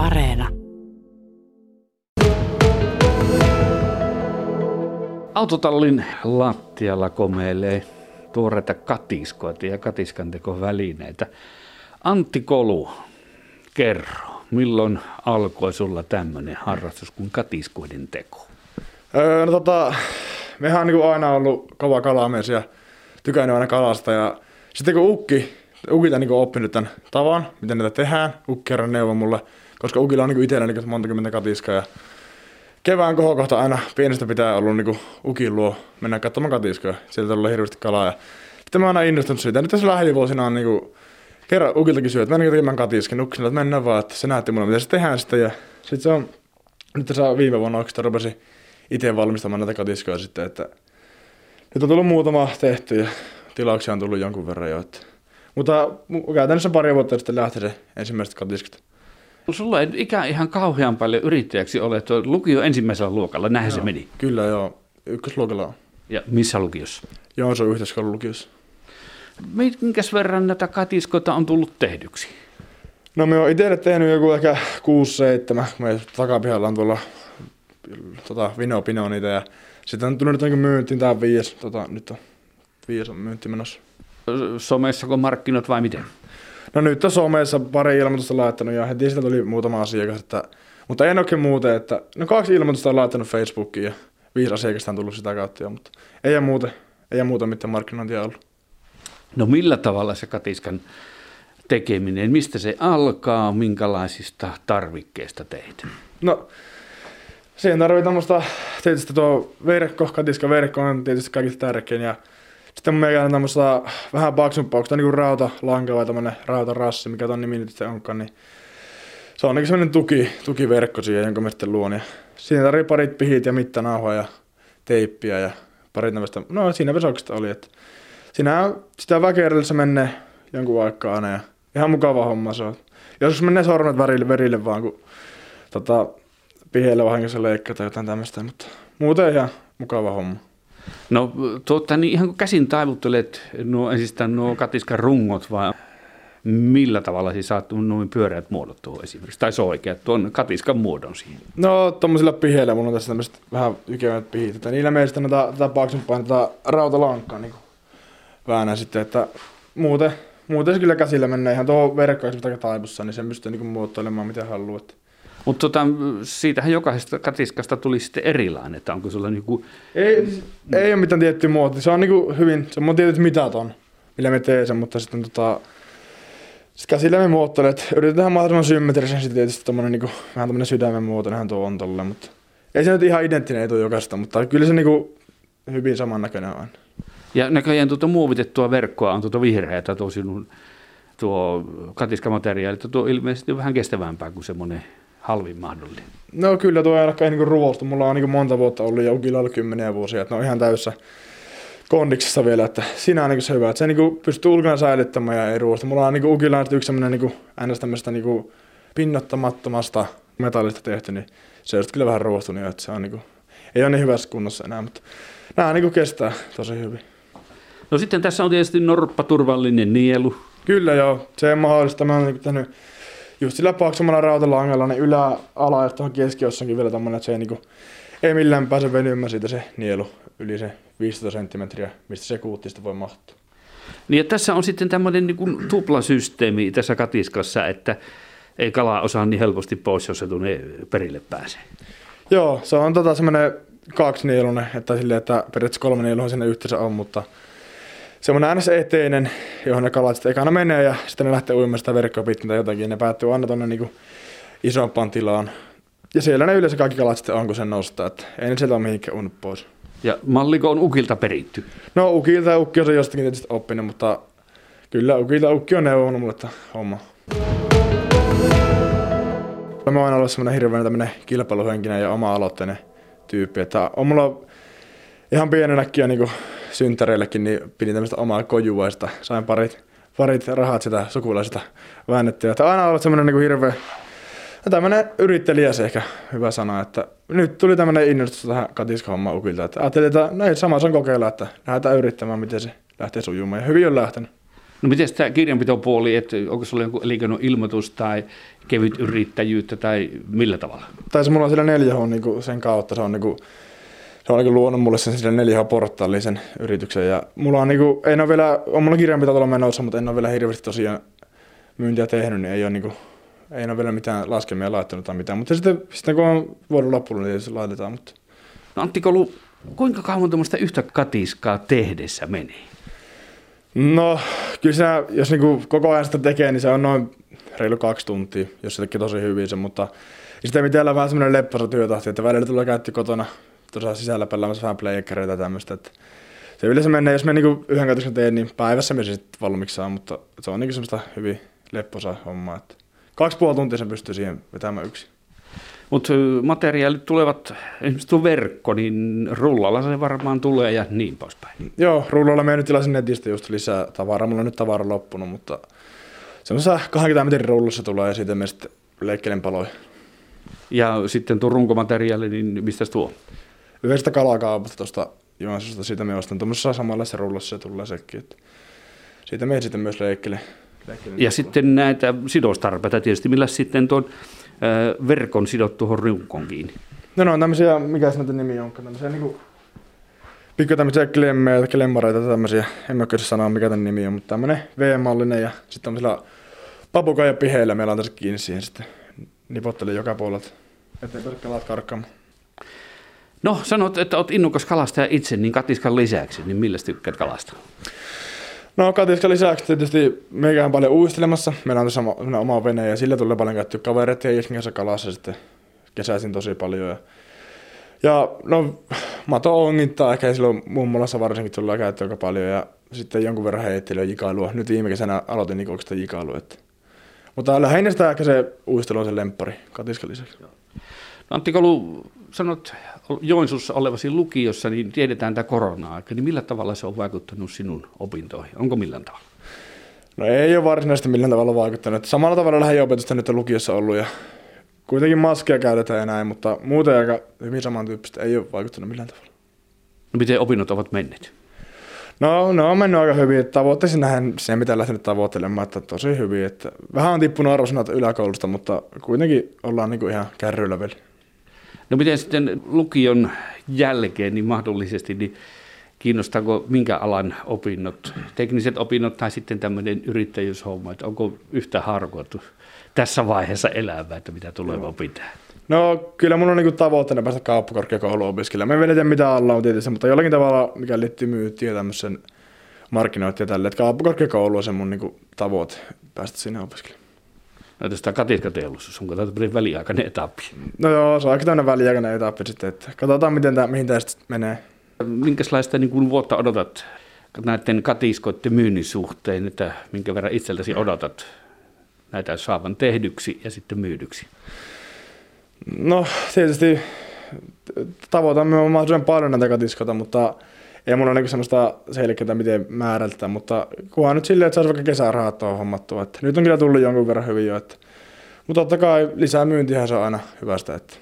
Areena. Autotallin lattialla komeilee tuoreita katiskoita ja katiskantekovälineitä. Antti Kolu, kerro, milloin alkoi sulla tämmöinen harrastus kuin katiskoiden teko? Öö, no tota, mehän on niin aina ollut kova kalamies ja tykännyt aina kalasta. Ja sitten kun ukki, ukilta niin oppinut tämän tavan, miten näitä tehdään, ukki kerran neuvoi mulle, koska ukilla on niin itsellä niin monta kymmentä katiskaa. Ja kevään kohokohta aina pienestä pitää ollut niin ukin luo mennä katsomaan katiskoja. Sieltä tulee hirveästi kalaa. Ja sitten mä oon aina innostunut siitä. Nyt tässä lähivuosina on niin kuin, kerran ukilta kysyä, että mennäänkö tekemään katiskin. Ukki että mennään vaan, että se näytti mulle, miten se tehdään sitten. Ja sitten se on, nyt tässä viime vuonna oikeastaan rupesi itse valmistamaan näitä katiskoja sitten, että nyt on tullut muutama tehty ja tilauksia on tullut jonkun verran jo. Että. Mutta käytännössä pari vuotta sitten lähti se ensimmäiset katiskat. Sulla ei ikään ihan kauhean paljon yrittäjäksi ole, että lukio ensimmäisellä luokalla, näin se meni. Kyllä joo, ykkösluokalla on. Ja missä lukiossa? Joo, se on yhteiskoulun lukiossa. Minkäs verran näitä katiskoita on tullut tehdyksi? No me on itselle tehnyt joku ehkä 6-7, kun me takapihalla on tuolla tota, vino pino niitä ja sitten on tullut nyt myyntiin tämä viies, tota, nyt on viies on myynti menossa. Somessa markkinat vai miten? No nyt on somessa pari ilmoitusta laittanut ja heti siitä tuli muutama asiakas, että, mutta en oikein muuten, että no kaksi ilmoitusta on laittanut Facebookiin ja viisi asiakasta on tullut sitä kautta jo, mutta ei ole muuten, ei ole muuten mitään markkinointia ollut. No millä tavalla se katiskan tekeminen, mistä se alkaa, minkälaisista tarvikkeista teet? No siihen tarvitaan tämmöistä, tietysti tuo verkko, katiska verkko on tietysti kaikista tärkein ja sitten mun mielestä tämmöistä vähän paksumpaa, onko niin rauta lanka vai tämmöinen rautarassi, mikä ton nimi nyt onkaan, niin se on niin semmoinen tuki, tukiverkko siihen, jonka mä sitten luon. Ja siinä tarvii parit pihit ja mittanauhoja ja teippiä ja parit tämmöistä, no siinä vesoksista oli, että siinä sitä väkerällä menee jonkun aikaa aina ja ihan mukava homma se on. Joskus menee sormet verille, verille vaan, kun tota, piheillä vahingossa leikkaa tai jotain tämmöistä, mutta muuten ihan mukava homma. No tuota, niin ihan kun käsin taivuttelet nuo, ensistään nuo katiskan rungot vai millä tavalla siis saat noin pyöreät muodot tuohon esimerkiksi, tai se oikeat tuon katiskan muodon siihen? No tuommoisilla piheillä mulla on tässä tämmöiset vähän ykevät pihit, että niillä meistä tätä paksumpaa tätä rautalankkaa niin väännän sitten, että muuten, muuten se kyllä käsillä menee ihan tuohon verkkoon, jos taipussa, niin sen pystyy niin muotoilemaan mitä haluaa. Että mutta tota, siitähän jokaisesta katiskasta tuli sitten erilainen, että onko sulla niinku... Ei, ei ole mitään tiettyä muotia. Se on niinku hyvin, se on tietyt mitat on, millä me teemme sen, mutta sitten tota, sit käsillä me muotoilet, yritetään mahdollisimman symmetrisen, sitten tietysti tommonen niinku, vähän tämmönen sydämen muotoinenhan tuo on tolle, mutta ei se nyt ihan identtinen etu jokaista, mutta kyllä se niinku hyvin samannäköinen on. Ja näköjään tuota muovitettua verkkoa on tuota vihreätä tuo sinun tuo katiskamateriaali, että tuo ilmeisesti vähän kestävämpää kuin semmoinen halvin mahdollinen? No kyllä tuo ainakaan niin ruostu. Mulla on niin monta vuotta ollut ja Ukilla ollut kymmeniä vuosia, että ne on ihan täyssä kondiksessa vielä, että siinä on niin se hyvä, että se niin pystyy ulkona säilyttämään ja ei ruostu. Mulla on niin Ukilla yksi sellainen niin ns. tämmöistä niin pinnottamattomasta metallista tehty, niin se on kyllä vähän ruostunut, että se on niin kuin, ei ole niin hyvässä kunnossa enää, mutta nämä niin kestää tosi hyvin. No sitten tässä on tietysti norppaturvallinen nielu. Kyllä joo, se on mahdollista. Mä oon niin tehnyt just sillä paksummalla rautalangalla, niin ylä, ala ja tuohon keskiossakin vielä tommonen, että se ei, niinku, ei millään pääse venymään siitä se nielu yli se 15 senttimetriä, mistä se kuuttista voi mahtua. Niin ja tässä on sitten tämmöinen niin tuplasysteemi tässä katiskassa, että ei kala osaa niin helposti pois, jos se tuonne perille pääsee. Joo, se on tota semmoinen nielunen, että, sille, että periaatteessa kolme nielua sinne yhteensä on, mutta semmoinen äänes eteinen, johon ne kalat sitten ekana menee ja sitten ne lähtee uimaan sitä verkkoa pitkin tai jotakin. Ne päättyy aina tuonne niin isompaan tilaan. Ja siellä ne yleensä kaikki kalat sitten on, kun sen nostaa. Että ei ne sieltä ole mihinkään unnut pois. Ja malliko on ukilta peritty? No ukilta ja ukki on se jostakin tietysti oppinut, mutta kyllä ukilta ukki on neuvonut mulle, että homma. Mä oon aina ollut semmoinen hirveän tämmönen kilpailuhenkinen ja oma-aloitteinen tyyppi, että on mulla ihan pienenäkin niin synttäreillekin niin pidin tämmöistä omaa kojuvaista. Sain parit, parit rahat sitä sukulaisista väännettyä. Että aina ollut semmoinen niin hirveä, no tämmöinen yrittelijä se ehkä hyvä sana, että nyt tuli tämmöinen innostus tähän katiskahommaan ukilta, että ajattelin, että no ei sama on kokeilla, että lähdetään yrittämään, miten se lähtee sujumaan ja hyvin on lähtenyt. No miten tämä kirjanpitopuoli, että onko sulla joku elinkeinoilmoitus tai kevyt yrittäjyyttä tai millä tavalla? Tai se mulla on siellä 4H niin sen kautta, se on niin kuin, se on niin luonut mulle sen sille 4H-portaaliin sen yrityksen. Ja mulla on niin kuin, ei ole vielä, on mulla kirjanpito tuolla menossa, mutta en ole vielä hirveästi tosiaan myyntiä tehnyt, niin ei ole, niin kuin, ei ole vielä mitään laskemia laittanut tai mitään. Mutta sitten, sitten kun on vuoden loppuun, niin se laitetaan. Mutta... No Antti Kolu, kuinka kauan tuommoista yhtä katiskaa tehdessä menee? No, kyllä se, jos niinku koko ajan sitä tekee, niin se on noin reilu kaksi tuntia, jos se tekee tosi hyvin sen, mutta sitten pitää vähän semmoinen lepposa työtahti, että välillä tulee käytti kotona tuossa sisällä pelaamassa vähän playekkereitä ja tämmöistä, että se yleensä menee, jos me niinku yhden katoksen teen, niin päivässä me sitten valmiiksi saa, mutta se on niinku semmoista hyvin lepposa hommaa, että kaksi puoli tuntia sen pystyy siihen vetämään yksi. Mutta materiaalit tulevat, esimerkiksi tuo verkko, niin rullalla se varmaan tulee ja niin poispäin. Joo, rullalla me nyt tilasin netistä just lisää tavaraa. Mulla on nyt tavara loppunut, mutta semmoisessa 20 metrin rullassa tulee ja siitä me sitten leikkelen paloja. Ja sitten tuo runkomateriaali, niin mistä tuo? Yhdestä kalakaupasta tuosta Joensuusta, siitä me ostan tuommoisessa samanlaisessa rullassa ja tulee sekin. Että siitä me sitten myös leikkelen. Ja sitten näitä sidostarpeita tietysti, millä sitten tuon verkon sidottu tuohon runkoon kiinni? No ne on tämmöisiä, mikä näitä nimi on, tämmöisiä niinku pikku tämmöisiä klemmejä, klemmareita tämmöisiä, en mä kyllä sanoa mikä tämän nimi on, mutta tämmönen V-mallinen ja sitten tämmöisellä papukaija piheillä meillä on tässä kiinni siihen sitten nipottelin joka puolelta, ettei pääse kalat karkkaamaan. No, sanot, että olet innokas kalastaja itse, niin katiskan lisäksi, niin millä tykkäät kalastaa? No katiskan lisäksi tietysti meikä paljon uistelemassa. Meillä on tässä oma, oma vene ja sillä tulee paljon käyttöä kavereita ja Iskin kanssa kalassa sitten kesäisin tosi paljon. Ja, ja no mato ongintaa ehkä silloin mummolassa varsinkin tulee käyttöä aika paljon ja sitten jonkun verran heittelyä jikailua. Nyt viime kesänä aloitin niin oikeastaan jikailua. Että. Mutta lähinnä sitä ehkä se uistelu on se lemppari katiskan lisäksi. Antti Kolu, sanot Joensuussa olevasi lukiossa, niin tiedetään tämä korona-aika, niin millä tavalla se on vaikuttanut sinun opintoihin? Onko millään tavalla? No ei ole varsinaisesti millään tavalla vaikuttanut. Samalla tavalla lähiopetusta nyt on lukiossa ollut ja kuitenkin maskia käytetään ja näin, mutta muuten aika hyvin samantyyppistä ei ole vaikuttanut millään tavalla. No miten opinnot ovat menneet? No, no on mennyt aika hyvin. Tavoittaisin nähdä se, mitä lähtenyt tavoittelemaan, että tosi hyvin. Että vähän on tippunut arvosanat yläkoulusta, mutta kuitenkin ollaan niin kuin ihan kärryillä vielä. No miten sitten lukion jälkeen niin mahdollisesti, niin kiinnostaako minkä alan opinnot, tekniset opinnot tai sitten tämmöinen yrittäjyyshomma, että onko yhtä harkoitu tässä vaiheessa elämää, että mitä tulee opintaa? No kyllä mun on niinku tavoitteena päästä kauppakorkeakouluun opiskelemaan. Me en tiedä mitä alla on tietysti, mutta jollakin tavalla, mikä liittyy myyttiin ja tämmöisen markkinointiin ja tälle, että kauppakorkeakoulu on se mun niinku tavoite päästä sinne opiskelemaan. No tästä katiskateollisuus, onko tämä väliaikainen etappi? No joo, se on aika tämmöinen väliaikainen etappi sitten, että katsotaan miten tämä, mihin tämä sitten menee. Minkälaista niin kuin vuotta odotat näiden katiskoiden myynnin suhteen, että minkä verran itseltäsi odotat näitä saavan tehdyksi ja sitten myydyksi? No tietysti tavoitamme mahdollisimman paljon näitä katiskoita, mutta ei mulla ole niin sellaista selkeää miten määrältä, mutta kunhan nyt silleen, että saisi vaikka kesärahat tuohon hommattua. Että nyt on kyllä tullut jonkun verran hyvin jo, että, mutta totta kai lisää myyntihän se on aina hyvästä. Että